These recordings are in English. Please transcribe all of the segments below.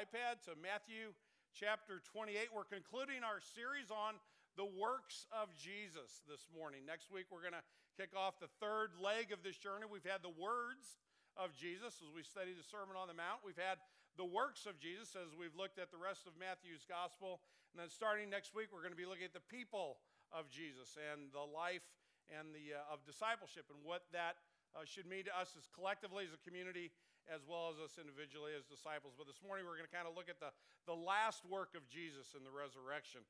iPad to Matthew chapter 28. We're concluding our series on the works of Jesus this morning. Next week, we're going to kick off the third leg of this journey. We've had the words of Jesus as we studied the Sermon on the Mount. We've had the works of Jesus as we've looked at the rest of Matthew's gospel. And then starting next week, we're going to be looking at the people of Jesus and the life and the uh, of discipleship and what that uh, should mean to us as collectively as a community as well as us individually as disciples. But this morning we're going to kind of look at the, the last work of Jesus in the resurrection.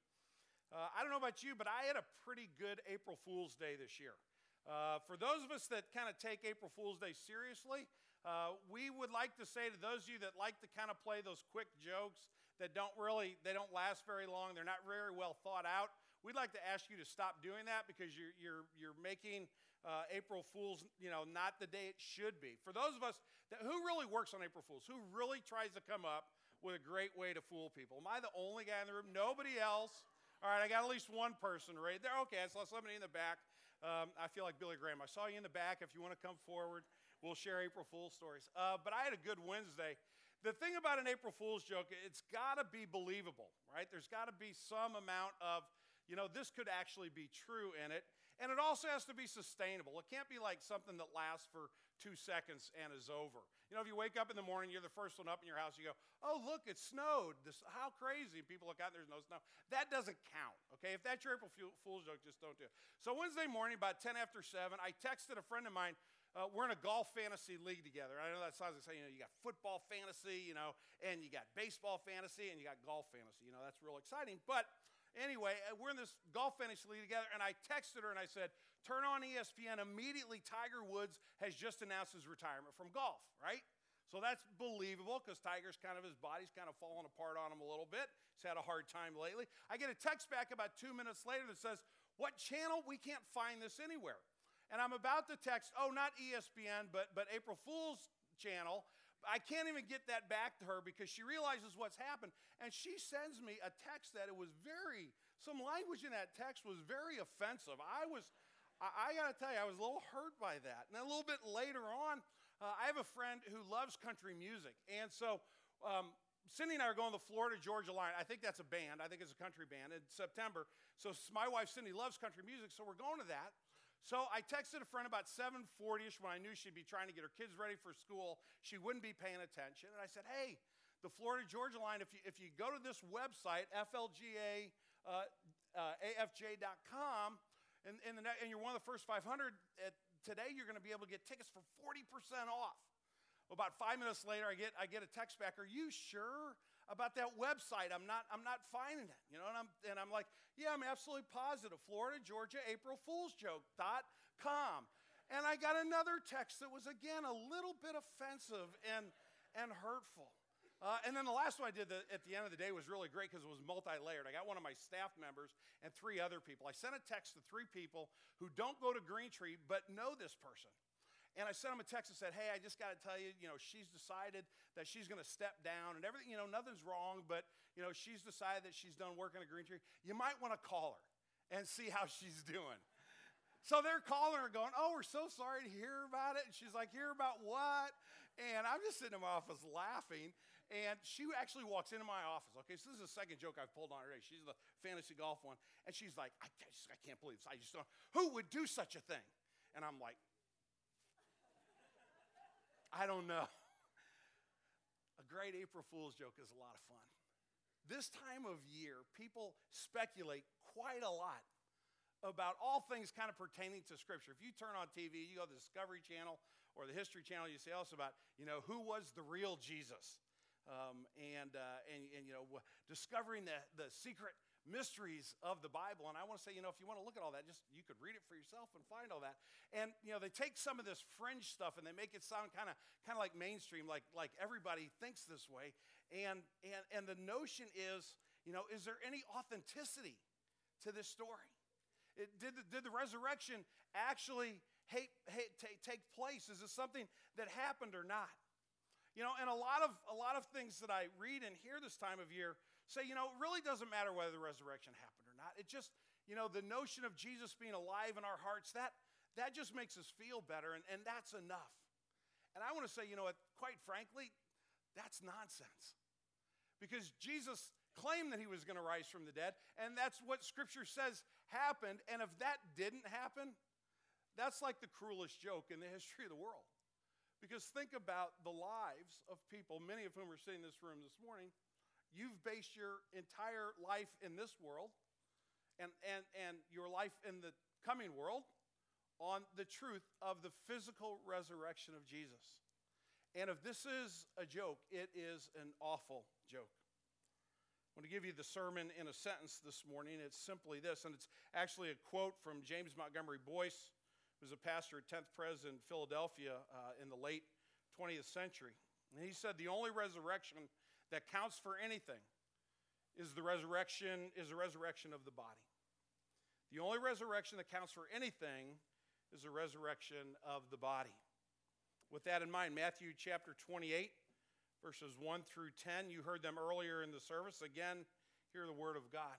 Uh, I don't know about you, but I had a pretty good April Fool's Day this year. Uh, for those of us that kind of take April Fool's Day seriously, uh, we would like to say to those of you that like to kind of play those quick jokes that don't really they don't last very long they're not very well thought out we'd like to ask you to stop doing that because you're, you're, you're making uh, april fools you know not the day it should be for those of us that who really works on april fools who really tries to come up with a great way to fool people am i the only guy in the room nobody else all right, I got at least one person right there. Okay, I saw somebody in the back. Um, I feel like Billy Graham. I saw you in the back. If you want to come forward, we'll share April Fool's stories. Uh, but I had a good Wednesday. The thing about an April Fool's joke, it's got to be believable, right? There's got to be some amount of you know, this could actually be true in it. And it also has to be sustainable. It can't be like something that lasts for two seconds and is over. You know, if you wake up in the morning, you're the first one up in your house, you go, oh, look, it snowed. This, how crazy. And people look out, and there's no snow. That doesn't count, okay? If that's your April Fool's joke, just don't do it. So Wednesday morning, about 10 after 7, I texted a friend of mine, uh, we're in a golf fantasy league together. I know that sounds like saying, you know, you got football fantasy, you know, and you got baseball fantasy, and you got golf fantasy. You know, that's real exciting. But Anyway, uh, we're in this golf fantasy league together, and I texted her and I said, Turn on ESPN. Immediately, Tiger Woods has just announced his retirement from golf, right? So that's believable because Tiger's kind of his body's kind of falling apart on him a little bit. He's had a hard time lately. I get a text back about two minutes later that says, What channel? We can't find this anywhere. And I'm about to text, oh, not ESPN, but, but April Fool's channel. I can't even get that back to her because she realizes what's happened. And she sends me a text that it was very, some language in that text was very offensive. I was, I, I got to tell you, I was a little hurt by that. And a little bit later on, uh, I have a friend who loves country music. And so, um, Cindy and I are going to the Florida Georgia Line. I think that's a band. I think it's a country band in September. So my wife Cindy loves country music, so we're going to that. So I texted a friend about 7:40ish when I knew she'd be trying to get her kids ready for school. She wouldn't be paying attention, and I said, "Hey, the Florida Georgia line. If you if you go to this website, FLGA uh, uh, and and, the, and you're one of the first 500 at, today, you're going to be able to get tickets for 40% off." About five minutes later, I get, I get a text back. Are you sure about that website? I'm not, I'm not finding it. You know, and I'm, and I'm like, yeah, I'm absolutely positive. Florida, Georgia, April Fool's Joke.com. And I got another text that was, again, a little bit offensive and, and hurtful. Uh, and then the last one I did the, at the end of the day was really great because it was multi layered. I got one of my staff members and three other people. I sent a text to three people who don't go to Green Tree but know this person. And I sent them a text and said, Hey, I just got to tell you, you know, she's decided that she's going to step down and everything, you know, nothing's wrong, but, you know, she's decided that she's done working at Green Tree. You might want to call her and see how she's doing. So they're calling her going, Oh, we're so sorry to hear about it. And she's like, Hear about what? And I'm just sitting in my office laughing. And she actually walks into my office. Okay, so this is the second joke I've pulled on her today. She's the fantasy golf one. And she's like, I, just, I can't believe this. I just don't, who would do such a thing? And I'm like, I don't know. A great April Fool's joke is a lot of fun. This time of year, people speculate quite a lot about all things kind of pertaining to Scripture. If you turn on TV, you go to the Discovery Channel or the History Channel, you see also about, you know, who was the real Jesus? Um, and, uh, and, and, you know, discovering the, the secret mysteries of the Bible. And I want to say, you know, if you want to look at all that, just you could read it for yourself and find all that. And you know, they take some of this fringe stuff and they make it sound kind of kind of like mainstream, like like everybody thinks this way. And and and the notion is, you know, is there any authenticity to this story? It, did, the, did the resurrection actually hate, hate, take, take place? Is this something that happened or not? You know, and a lot of a lot of things that I read and hear this time of year say, you know, it really doesn't matter whether the resurrection happened or not. It just, you know, the notion of Jesus being alive in our hearts, that, that just makes us feel better, and, and that's enough. And I want to say, you know what, quite frankly, that's nonsense. because Jesus claimed that he was going to rise from the dead, and that's what Scripture says happened. And if that didn't happen, that's like the cruelest joke in the history of the world. Because think about the lives of people, many of whom are sitting in this room this morning. You've based your entire life in this world and, and, and your life in the coming world on the truth of the physical resurrection of Jesus. And if this is a joke, it is an awful joke. I want to give you the sermon in a sentence this morning. It's simply this, and it's actually a quote from James Montgomery Boice, who's a pastor at 10th Pres in Philadelphia uh, in the late 20th century. And he said, The only resurrection that counts for anything is the resurrection is the resurrection of the body. The only resurrection that counts for anything is the resurrection of the body. With that in mind, Matthew chapter 28, verses 1 through 10, you heard them earlier in the service. Again, hear the word of God.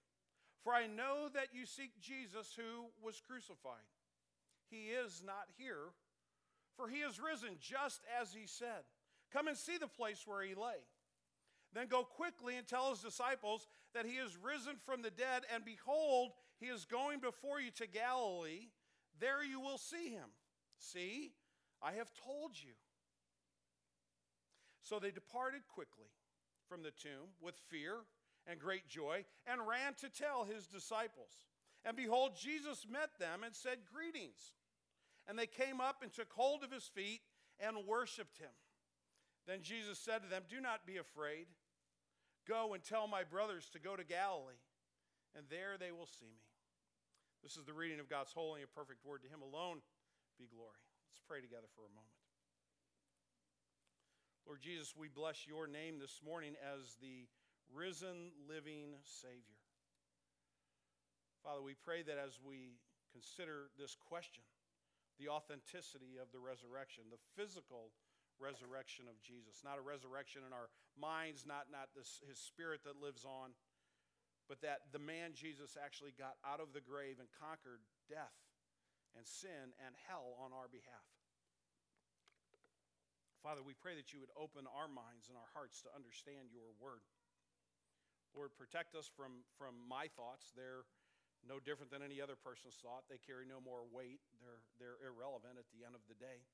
for I know that you seek Jesus who was crucified. He is not here, for he is risen just as he said. Come and see the place where he lay. Then go quickly and tell his disciples that he is risen from the dead, and behold, he is going before you to Galilee. There you will see him. See, I have told you. So they departed quickly from the tomb with fear and great joy and ran to tell his disciples. And behold, Jesus met them and said, Greetings. And they came up and took hold of his feet and worshiped him. Then Jesus said to them, Do not be afraid. Go and tell my brothers to go to Galilee, and there they will see me. This is the reading of God's holy and perfect word. To him alone be glory. Let's pray together for a moment. Lord Jesus, we bless your name this morning as the risen, living Savior. Father, we pray that as we consider this question, the authenticity of the resurrection, the physical resurrection of Jesus, not a resurrection in our minds, not, not this, his spirit that lives on, but that the man Jesus actually got out of the grave and conquered death and sin and hell on our behalf. Father, we pray that you would open our minds and our hearts to understand your word. Lord, protect us from, from my thoughts. They're no different than any other person's thought. They carry no more weight, they're, they're irrelevant at the end of the day.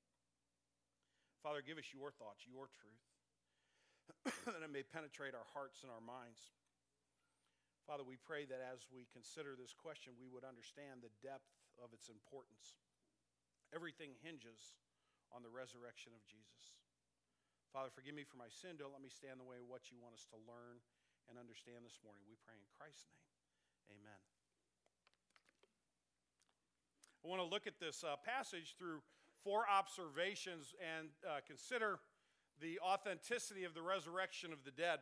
Father, give us your thoughts, your truth, that it may penetrate our hearts and our minds. Father, we pray that as we consider this question, we would understand the depth of its importance. Everything hinges on the resurrection of Jesus. Father, forgive me for my sin. Don't let me stand in the way of what you want us to learn and understand this morning. We pray in Christ's name. Amen. I want to look at this uh, passage through four observations and uh, consider the authenticity of the resurrection of the dead.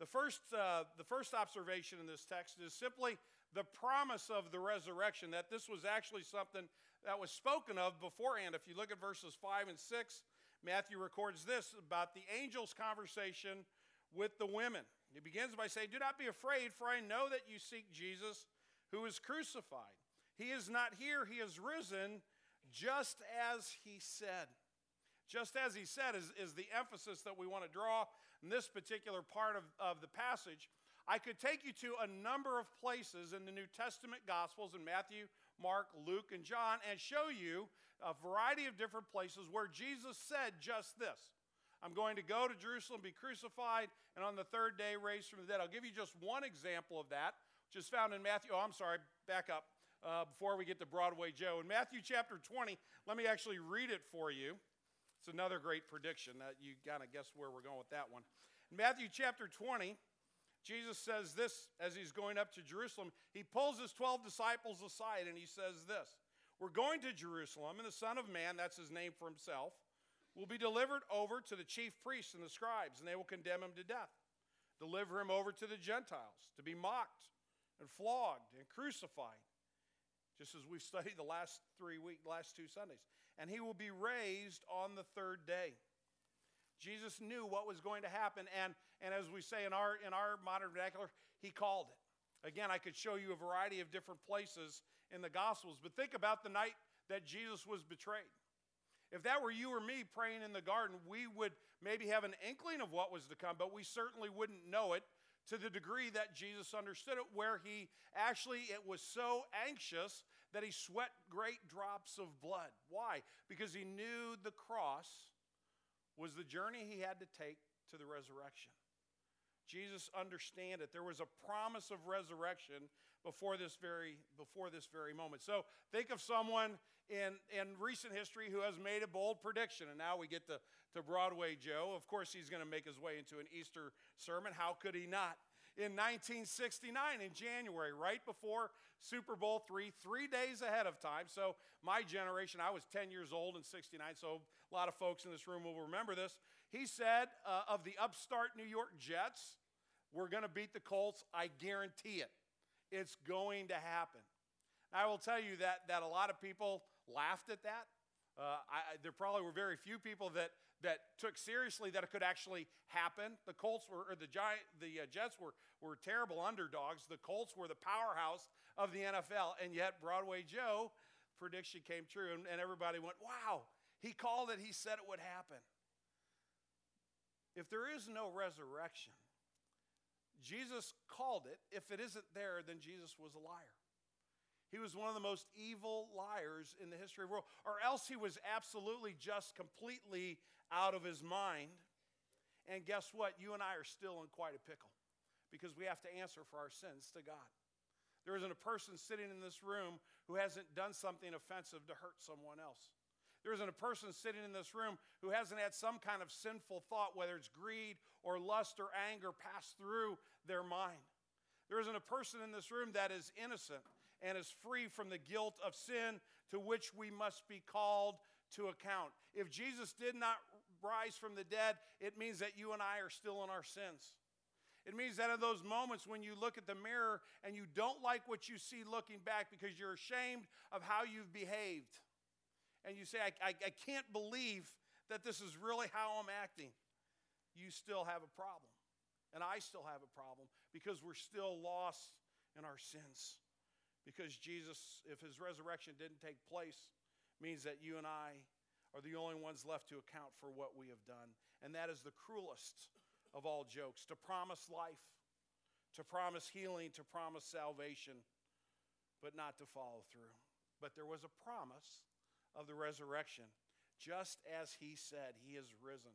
The first, uh, the first observation in this text is simply the promise of the resurrection, that this was actually something that was spoken of beforehand. If you look at verses 5 and 6, Matthew records this about the angel's conversation with the women. He begins by saying, Do not be afraid, for I know that you seek Jesus who is crucified. He is not here, he is risen, just as he said. Just as he said is, is the emphasis that we want to draw in this particular part of, of the passage, I could take you to a number of places in the New Testament Gospels in Matthew, Mark, Luke, and John and show you a variety of different places where Jesus said just this I'm going to go to Jerusalem, be crucified, and on the third day raised from the dead. I'll give you just one example of that, which is found in Matthew. Oh, I'm sorry, back up uh, before we get to Broadway Joe. In Matthew chapter 20, let me actually read it for you. It's another great prediction that you kind of guess where we're going with that one. In Matthew chapter 20, Jesus says this as he's going up to Jerusalem. He pulls his 12 disciples aside and he says this We're going to Jerusalem, and the Son of Man, that's his name for himself, will be delivered over to the chief priests and the scribes, and they will condemn him to death. deliver him over to the Gentiles to be mocked and flogged and crucified, just as we've studied the last three week, last two Sundays. And he will be raised on the third day. Jesus knew what was going to happen, and, and as we say in our, in our modern vernacular, he called it. Again, I could show you a variety of different places in the Gospels, but think about the night that Jesus was betrayed. If that were you or me praying in the garden, we would maybe have an inkling of what was to come, but we certainly wouldn't know it to the degree that Jesus understood it, where he actually it was so anxious that he sweat great drops of blood. Why? Because he knew the cross was the journey he had to take to the resurrection. Jesus understand it. There was a promise of resurrection before this very before this very moment. So think of someone in, in recent history who has made a bold prediction. And now we get to, to Broadway Joe. Of course, he's going to make his way into an Easter sermon. How could he not? In 1969, in January, right before Super Bowl three, three days ahead of time. So, my generation, I was 10 years old in 69, so a lot of folks in this room will remember this. He said uh, of the upstart New York Jets, we're going to beat the Colts. I guarantee it. It's going to happen. I will tell you that, that a lot of people laughed at that. Uh, I, there probably were very few people that, that took seriously that it could actually happen. The Colts were, or the Giant, the uh, Jets were, were terrible underdogs. The Colts were the powerhouse of the NFL, and yet Broadway Joe prediction came true, and, and everybody went, "Wow, he called it. He said it would happen." If there is no resurrection, Jesus called it. If it isn't there, then Jesus was a liar. He was one of the most evil liars in the history of the world. Or else he was absolutely just completely out of his mind. And guess what? You and I are still in quite a pickle because we have to answer for our sins to God. There isn't a person sitting in this room who hasn't done something offensive to hurt someone else. There isn't a person sitting in this room who hasn't had some kind of sinful thought, whether it's greed or lust or anger, pass through their mind. There isn't a person in this room that is innocent and is free from the guilt of sin to which we must be called to account. If Jesus did not rise from the dead, it means that you and I are still in our sins. It means that in those moments when you look at the mirror and you don't like what you see looking back because you're ashamed of how you've behaved, and you say, I, I, I can't believe that this is really how I'm acting, you still have a problem. And I still have a problem because we're still lost in our sins. Because Jesus, if his resurrection didn't take place, means that you and I are the only ones left to account for what we have done. And that is the cruelest of all jokes to promise life, to promise healing, to promise salvation, but not to follow through. But there was a promise of the resurrection, just as he said, he is risen.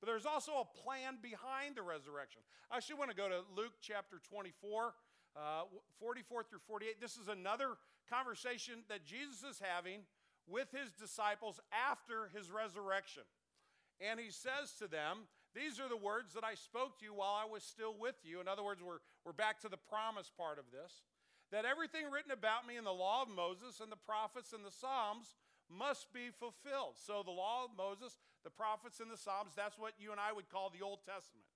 But there's also a plan behind the resurrection. I actually want to go to Luke chapter 24 uh, 44 through 48. This is another conversation that Jesus is having with his disciples after his resurrection. And he says to them, These are the words that I spoke to you while I was still with you. In other words, we're, we're back to the promise part of this. That everything written about me in the law of Moses and the prophets and the Psalms must be fulfilled. So, the law of Moses, the prophets, and the Psalms, that's what you and I would call the Old Testament.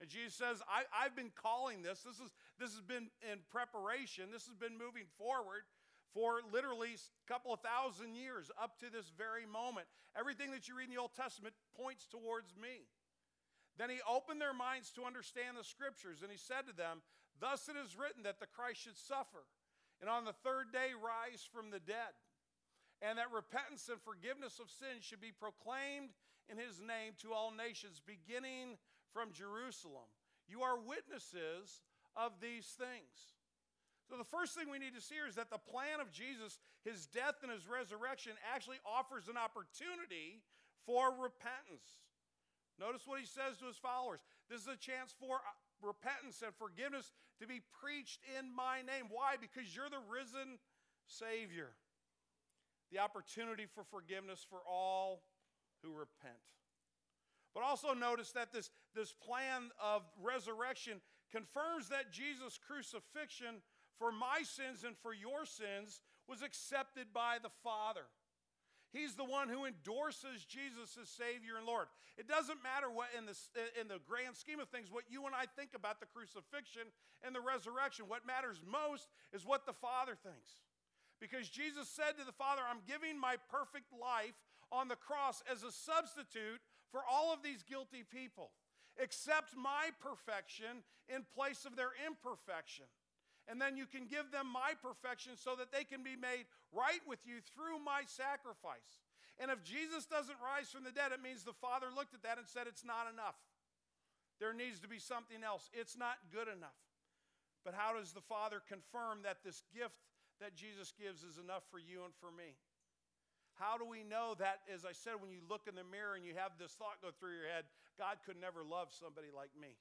And Jesus says, I, have been calling this. This, is, this has been in preparation. This has been moving forward for literally a couple of thousand years up to this very moment. Everything that you read in the Old Testament points towards me. Then he opened their minds to understand the scriptures, and he said to them, Thus it is written that the Christ should suffer, and on the third day rise from the dead, and that repentance and forgiveness of sins should be proclaimed in his name to all nations, beginning from Jerusalem. You are witnesses of these things. So, the first thing we need to see is that the plan of Jesus, his death and his resurrection, actually offers an opportunity for repentance. Notice what he says to his followers. This is a chance for uh, repentance and forgiveness to be preached in my name. Why? Because you're the risen Savior. The opportunity for forgiveness for all who repent. But also notice that this, this plan of resurrection confirms that Jesus' crucifixion for my sins and for your sins was accepted by the Father. He's the one who endorses Jesus as Savior and Lord. It doesn't matter what, in the, in the grand scheme of things, what you and I think about the crucifixion and the resurrection. What matters most is what the Father thinks. Because Jesus said to the Father, I'm giving my perfect life on the cross as a substitute for all of these guilty people. Accept my perfection in place of their imperfection. And then you can give them my perfection so that they can be made right with you through my sacrifice. And if Jesus doesn't rise from the dead, it means the Father looked at that and said, It's not enough. There needs to be something else. It's not good enough. But how does the Father confirm that this gift that Jesus gives is enough for you and for me? How do we know that, as I said, when you look in the mirror and you have this thought go through your head, God could never love somebody like me?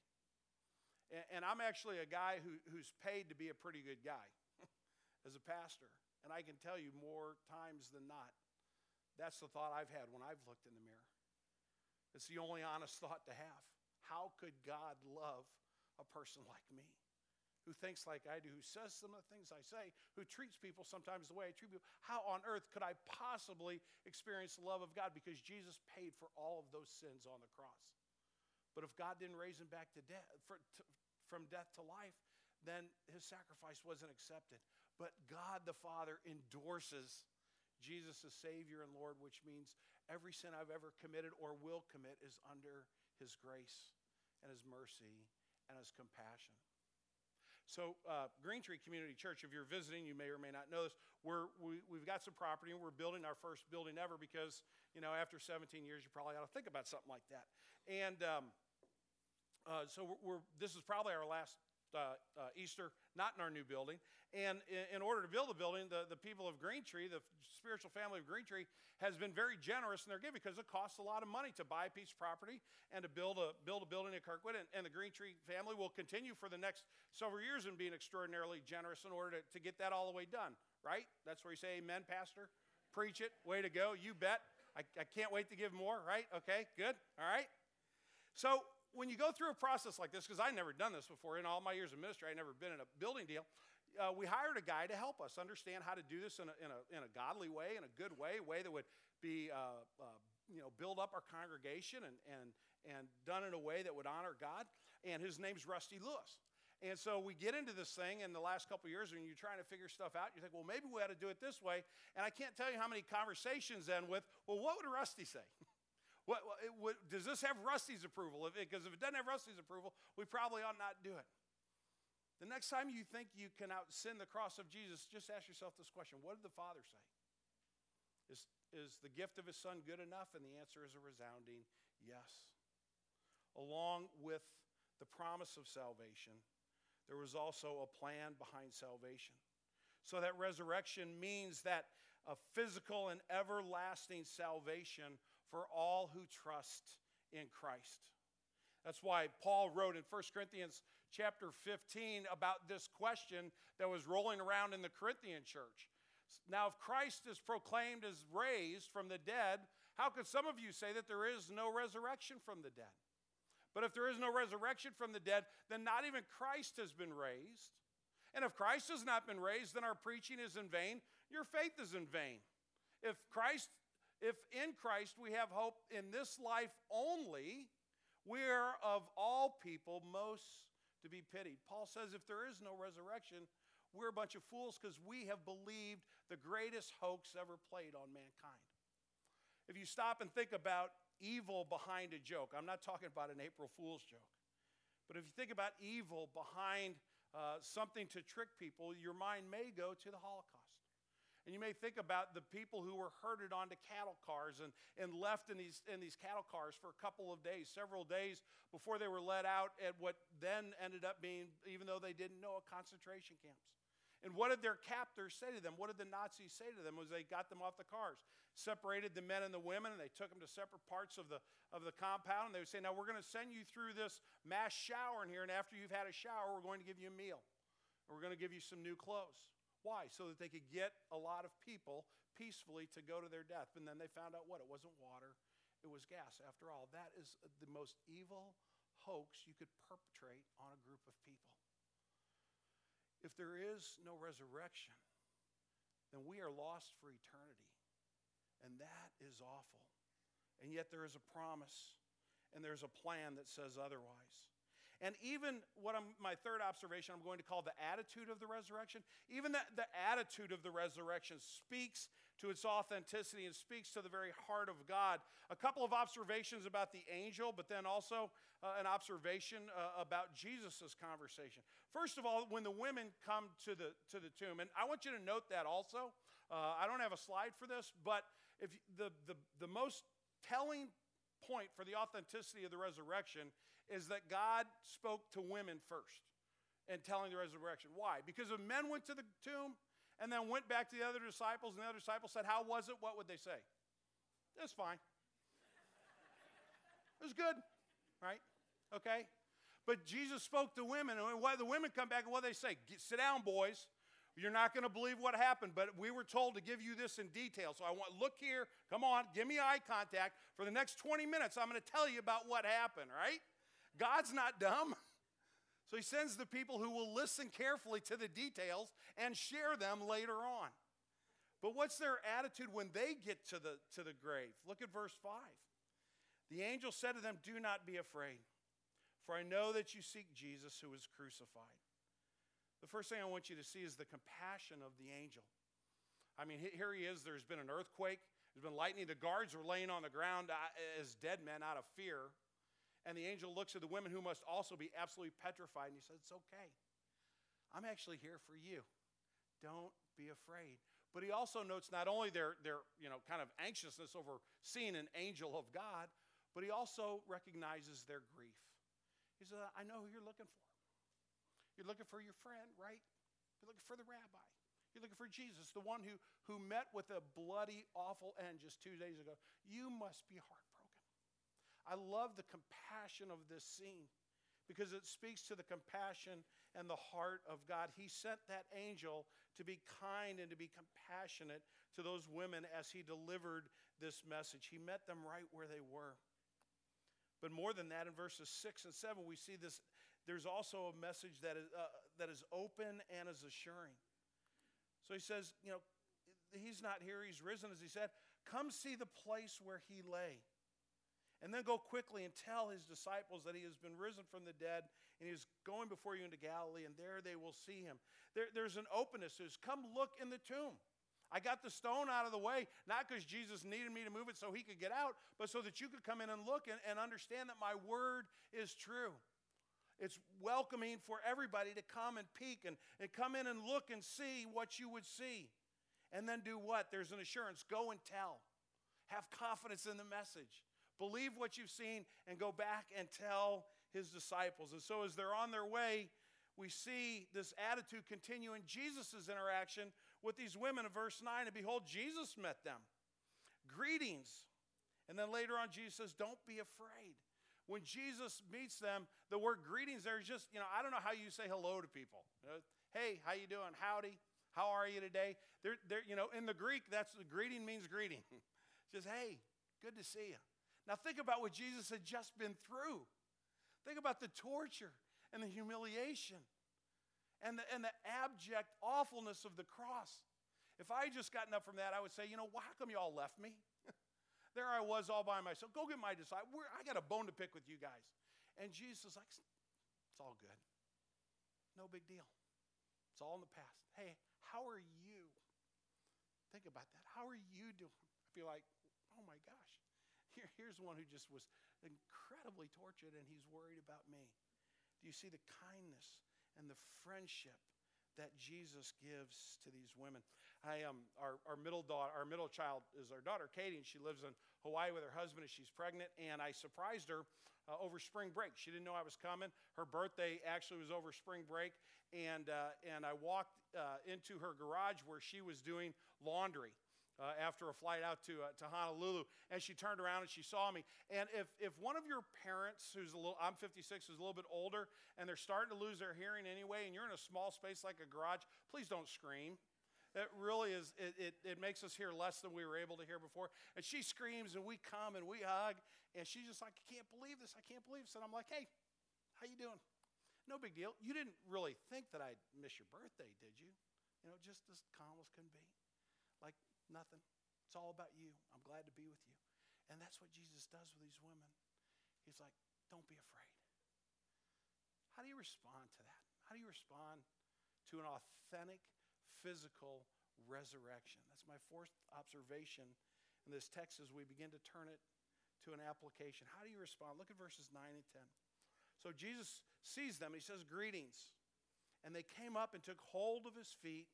And, and I'm actually a guy who, who's paid to be a pretty good guy as a pastor. And I can tell you more times than not, that's the thought I've had when I've looked in the mirror. It's the only honest thought to have. How could God love a person like me? Who thinks like I do, who says some of the things I say, who treats people sometimes the way I treat people. How on earth could I possibly experience the love of God? Because Jesus paid for all of those sins on the cross. But if God didn't raise him back to death, for, to, from death to life, then his sacrifice wasn't accepted. But God the Father endorses Jesus as Savior and Lord, which means every sin I've ever committed or will commit is under his grace and his mercy and his compassion. So, uh, Green Tree Community Church, if you're visiting, you may or may not know this. We're, we, we've got some property and we're building our first building ever because, you know, after 17 years, you probably ought to think about something like that. And um, uh, so, we're, we're, this is probably our last uh, uh, Easter, not in our new building. And in, in, order to build the building, the, the people of Green Tree, the spiritual family of Green Tree, has been very generous in their giving because it costs a lot of money to buy a piece of property and to build a, build a building at Kirkwood. And, and the Green Tree family will continue for the next several years in being extraordinarily generous in order to, to get that all the way done, right? That's where you say, Amen, Pastor. Preach it. Way to go. You bet. I, I can't wait to give more, right? Okay, good. All right. So when you go through a process like this, because I've never done this before in all my years of ministry, I've never been in a building deal. Uh, we hired a guy to help us understand how to do this in a, in a, in a godly way, in a good way, a way that would be, uh, uh, you know, build up our congregation and, and, and done in a way that would honor God. And his name's Rusty Lewis. And so we get into this thing in the last couple years, and you're trying to figure stuff out. You think, well, maybe we ought to do it this way. And I can't tell you how many conversations then with, well, what would Rusty say? What, what, does this have Rusty's approval? Because if, if it doesn't have Rusty's approval, we probably ought not do it. The next time you think you can out sin the cross of Jesus, just ask yourself this question What did the Father say? Is, is the gift of his Son good enough? And the answer is a resounding yes. Along with the promise of salvation, there was also a plan behind salvation. So that resurrection means that a physical and everlasting salvation for all who trust in Christ. That's why Paul wrote in 1 Corinthians chapter 15 about this question that was rolling around in the Corinthian church. Now, if Christ is proclaimed as raised from the dead, how could some of you say that there is no resurrection from the dead? But if there is no resurrection from the dead, then not even Christ has been raised. And if Christ has not been raised, then our preaching is in vain, your faith is in vain. If Christ if in Christ we have hope in this life only, we are of all people most to be pitied. Paul says if there is no resurrection, we're a bunch of fools because we have believed the greatest hoax ever played on mankind. If you stop and think about evil behind a joke, I'm not talking about an April Fool's joke, but if you think about evil behind uh, something to trick people, your mind may go to the Holocaust. And you may think about the people who were herded onto cattle cars and, and left in these, in these cattle cars for a couple of days, several days before they were let out at what then ended up being, even though they didn't know, a concentration camps. And what did their captors say to them? What did the Nazis say to them as they got them off the cars? Separated the men and the women, and they took them to separate parts of the, of the compound. And they would say, Now we're going to send you through this mass shower in here, and after you've had a shower, we're going to give you a meal. And we're going to give you some new clothes. Why? So that they could get a lot of people peacefully to go to their death. And then they found out what? It wasn't water, it was gas. After all, that is the most evil hoax you could perpetrate on a group of people. If there is no resurrection, then we are lost for eternity. And that is awful. And yet there is a promise and there's a plan that says otherwise. And even what I'm, my third observation, I'm going to call the attitude of the resurrection, even that the attitude of the resurrection speaks to its authenticity and speaks to the very heart of God. A couple of observations about the angel, but then also uh, an observation uh, about Jesus' conversation. First of all, when the women come to the, to the tomb, and I want you to note that also. Uh, I don't have a slide for this, but if the, the, the most telling point for the authenticity of the resurrection is that God spoke to women first in telling the resurrection. Why? Because if men went to the tomb and then went back to the other disciples, and the other disciples said, How was it? What would they say? It's fine. It was good, right? Okay? But Jesus spoke to women, and why the women come back, and what they say? Sit down, boys. You're not going to believe what happened, but we were told to give you this in detail. So I want look here. Come on, give me eye contact. For the next 20 minutes, I'm going to tell you about what happened, right? God's not dumb. So he sends the people who will listen carefully to the details and share them later on. But what's their attitude when they get to the, to the grave? Look at verse 5. The angel said to them, Do not be afraid, for I know that you seek Jesus who was crucified. The first thing I want you to see is the compassion of the angel. I mean, here he is. There's been an earthquake, there's been lightning. The guards were laying on the ground uh, as dead men out of fear. And the angel looks at the women who must also be absolutely petrified, and he says, It's okay. I'm actually here for you. Don't be afraid. But he also notes not only their, their you know, kind of anxiousness over seeing an angel of God, but he also recognizes their grief. He says, I know who you're looking for. You're looking for your friend, right? You're looking for the rabbi. You're looking for Jesus, the one who, who met with a bloody, awful end just two days ago. You must be heartbroken. I love the compassion of this scene because it speaks to the compassion and the heart of God. He sent that angel to be kind and to be compassionate to those women as he delivered this message. He met them right where they were. But more than that, in verses 6 and 7, we see this. There's also a message that is, uh, that is open and is assuring. So he says, you know, he's not here, he's risen, as he said. Come see the place where he lay. And then go quickly and tell his disciples that he has been risen from the dead and he is going before you into Galilee, and there they will see him. There, there's an openness. There's come look in the tomb. I got the stone out of the way, not because Jesus needed me to move it so he could get out, but so that you could come in and look and, and understand that my word is true. It's welcoming for everybody to come and peek and, and come in and look and see what you would see. And then do what? There's an assurance go and tell. Have confidence in the message. Believe what you've seen and go back and tell his disciples. And so, as they're on their way, we see this attitude continue in Jesus' interaction with these women in verse 9. And behold, Jesus met them. Greetings. And then later on, Jesus says, Don't be afraid. When Jesus meets them, the word greetings there is just, you know, I don't know how you say hello to people. hey, how you doing? Howdy. How are you today? They're, they're, you know, in the Greek, that's the greeting means greeting. just, hey, good to see you. Now, think about what Jesus had just been through. Think about the torture and the humiliation and the, and the abject awfulness of the cross. If I had just gotten up from that, I would say, you know, why come you all left me? there I was all by myself. Go get my disciples. I got a bone to pick with you guys. And Jesus is like, it's all good. No big deal. It's all in the past. Hey, how are you? Think about that. How are you doing? I feel like, oh my gosh. Here, here's one who just was incredibly tortured and he's worried about me. Do you see the kindness and the friendship that Jesus gives to these women? I um, our, our middle daughter, our middle child is our daughter Katie, and she lives in Hawaii with her husband, and she's pregnant. And I surprised her uh, over spring break. She didn't know I was coming. Her birthday actually was over spring break, and uh, and I walked uh, into her garage where she was doing laundry uh, after a flight out to, uh, to Honolulu, and she turned around and she saw me. And if, if one of your parents, who's a little, I'm 56, who's a little bit older, and they're starting to lose their hearing anyway, and you're in a small space like a garage, please don't scream. It really is, it, it, it makes us hear less than we were able to hear before. And she screams, and we come and we hug, and she's just like, I can't believe this, I can't believe this. And I'm like, hey, how you doing? No big deal. You didn't really think that I'd miss your birthday, did you? You know, just as calm as can be. Like, Nothing. It's all about you. I'm glad to be with you. And that's what Jesus does with these women. He's like, don't be afraid. How do you respond to that? How do you respond to an authentic physical resurrection? That's my fourth observation in this text as we begin to turn it to an application. How do you respond? Look at verses 9 and 10. So Jesus sees them. He says, Greetings. And they came up and took hold of his feet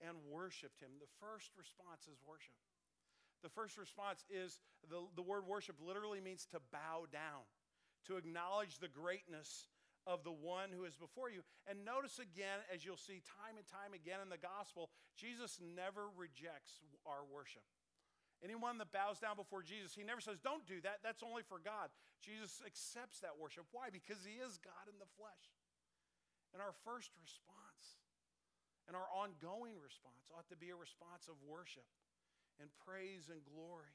and worshiped him. The first response is worship. The first response is the, the word worship literally means to bow down, to acknowledge the greatness of the one who is before you. And notice again, as you'll see time and time again in the gospel, Jesus never rejects our worship. Anyone that bows down before Jesus, he never says, Don't do that. That's only for God. Jesus accepts that worship. Why? Because he is God in the flesh. And our first response and our ongoing response ought to be a response of worship and praise and glory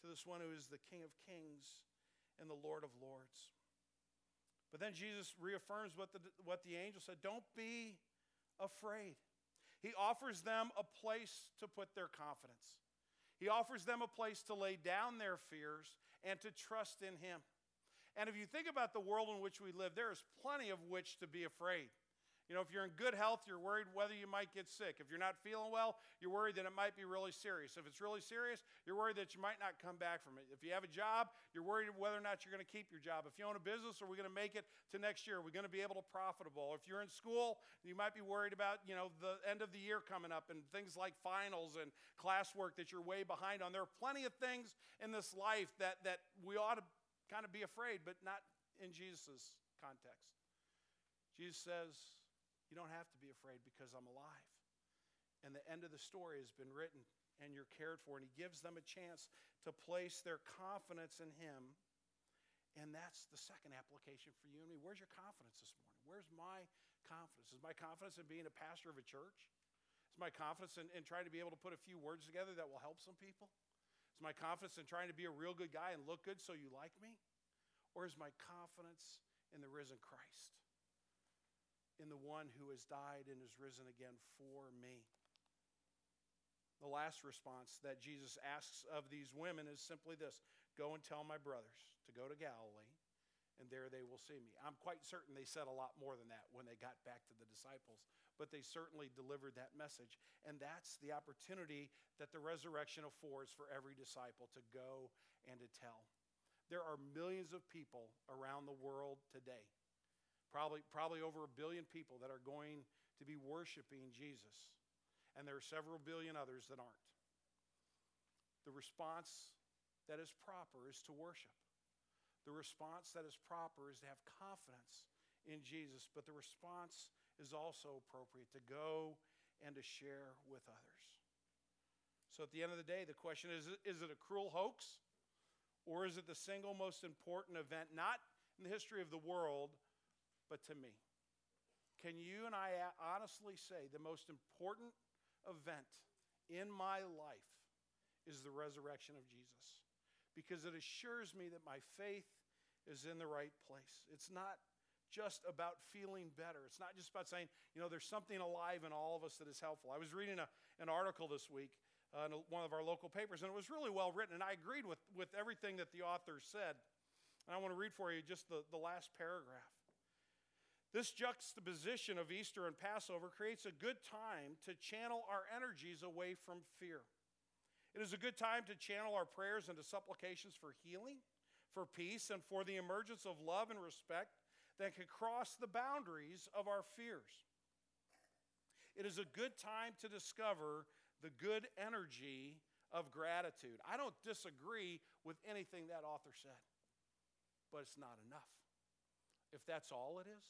to this one who is the King of Kings and the Lord of Lords. But then Jesus reaffirms what the, what the angel said don't be afraid. He offers them a place to put their confidence. He offers them a place to lay down their fears and to trust in Him. And if you think about the world in which we live, there is plenty of which to be afraid. You know, if you're in good health, you're worried whether you might get sick. If you're not feeling well, you're worried that it might be really serious. If it's really serious, you're worried that you might not come back from it. If you have a job, you're worried whether or not you're going to keep your job. If you own a business, are we going to make it to next year? Are we going to be able to profitable? If you're in school, you might be worried about, you know, the end of the year coming up and things like finals and classwork that you're way behind on. There are plenty of things in this life that, that we ought to kind of be afraid, but not in Jesus' context. Jesus says, You don't have to be afraid because I'm alive. And the end of the story has been written and you're cared for. And he gives them a chance to place their confidence in him. And that's the second application for you and me. Where's your confidence this morning? Where's my confidence? Is my confidence in being a pastor of a church? Is my confidence in, in trying to be able to put a few words together that will help some people? Is my confidence in trying to be a real good guy and look good so you like me? Or is my confidence in the risen Christ? In the one who has died and is risen again for me? The last response that Jesus asks of these women is simply this Go and tell my brothers to go to Galilee, and there they will see me. I'm quite certain they said a lot more than that when they got back to the disciples, but they certainly delivered that message. And that's the opportunity that the resurrection affords for every disciple to go and to tell. There are millions of people around the world today, probably, probably over a billion people that are going to be worshiping Jesus. And there are several billion others that aren't. The response that is proper is to worship. The response that is proper is to have confidence in Jesus, but the response is also appropriate to go and to share with others. So at the end of the day, the question is is it a cruel hoax? Or is it the single most important event, not in the history of the world, but to me? Can you and I honestly say the most important event in my life is the resurrection of Jesus? because it assures me that my faith is in the right place. It's not just about feeling better. It's not just about saying, you know, there's something alive in all of us that is helpful. I was reading a, an article this week uh, in one of our local papers, and it was really well written, and I agreed with, with everything that the author said. And I want to read for you just the, the last paragraph. This juxtaposition of Easter and Passover creates a good time to channel our energies away from fear. It is a good time to channel our prayers into supplications for healing, for peace, and for the emergence of love and respect that can cross the boundaries of our fears. It is a good time to discover the good energy of gratitude. I don't disagree with anything that author said, but it's not enough. If that's all it is,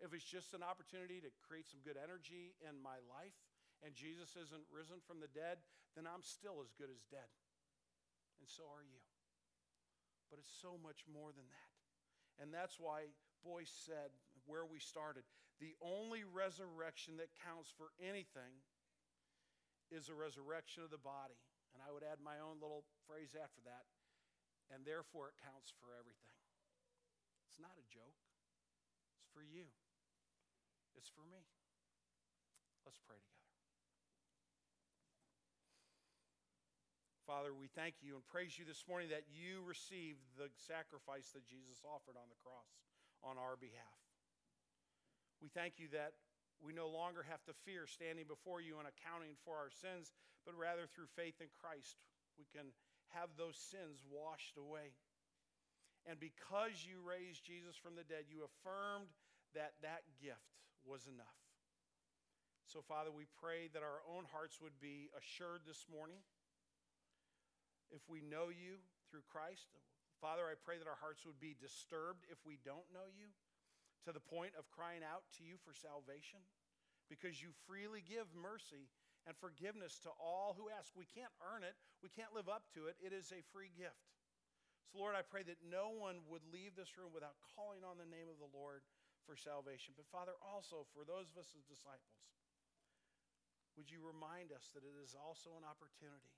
if it's just an opportunity to create some good energy in my life, and Jesus isn't risen from the dead, then I'm still as good as dead. And so are you. But it's so much more than that. And that's why Boice said, where we started, the only resurrection that counts for anything is a resurrection of the body. And I would add my own little phrase after that, and therefore it counts for everything. It's not a joke, it's for you, it's for me. Let's pray together. Father, we thank you and praise you this morning that you received the sacrifice that Jesus offered on the cross on our behalf. We thank you that we no longer have to fear standing before you and accounting for our sins, but rather through faith in Christ, we can have those sins washed away. And because you raised Jesus from the dead, you affirmed that that gift was enough. So, Father, we pray that our own hearts would be assured this morning if we know you through Christ. Father, I pray that our hearts would be disturbed if we don't know you to the point of crying out to you for salvation because you freely give mercy and forgiveness to all who ask. We can't earn it, we can't live up to it. It is a free gift. So, Lord, I pray that no one would leave this room without calling on the name of the Lord for salvation. But, Father, also for those of us as disciples, would you remind us that it is also an opportunity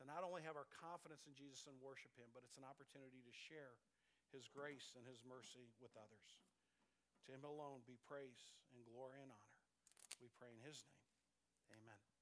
to not only have our confidence in Jesus and worship Him, but it's an opportunity to share His grace and His mercy with others. To Him alone be praise and glory and honor. We pray in His name. Amen.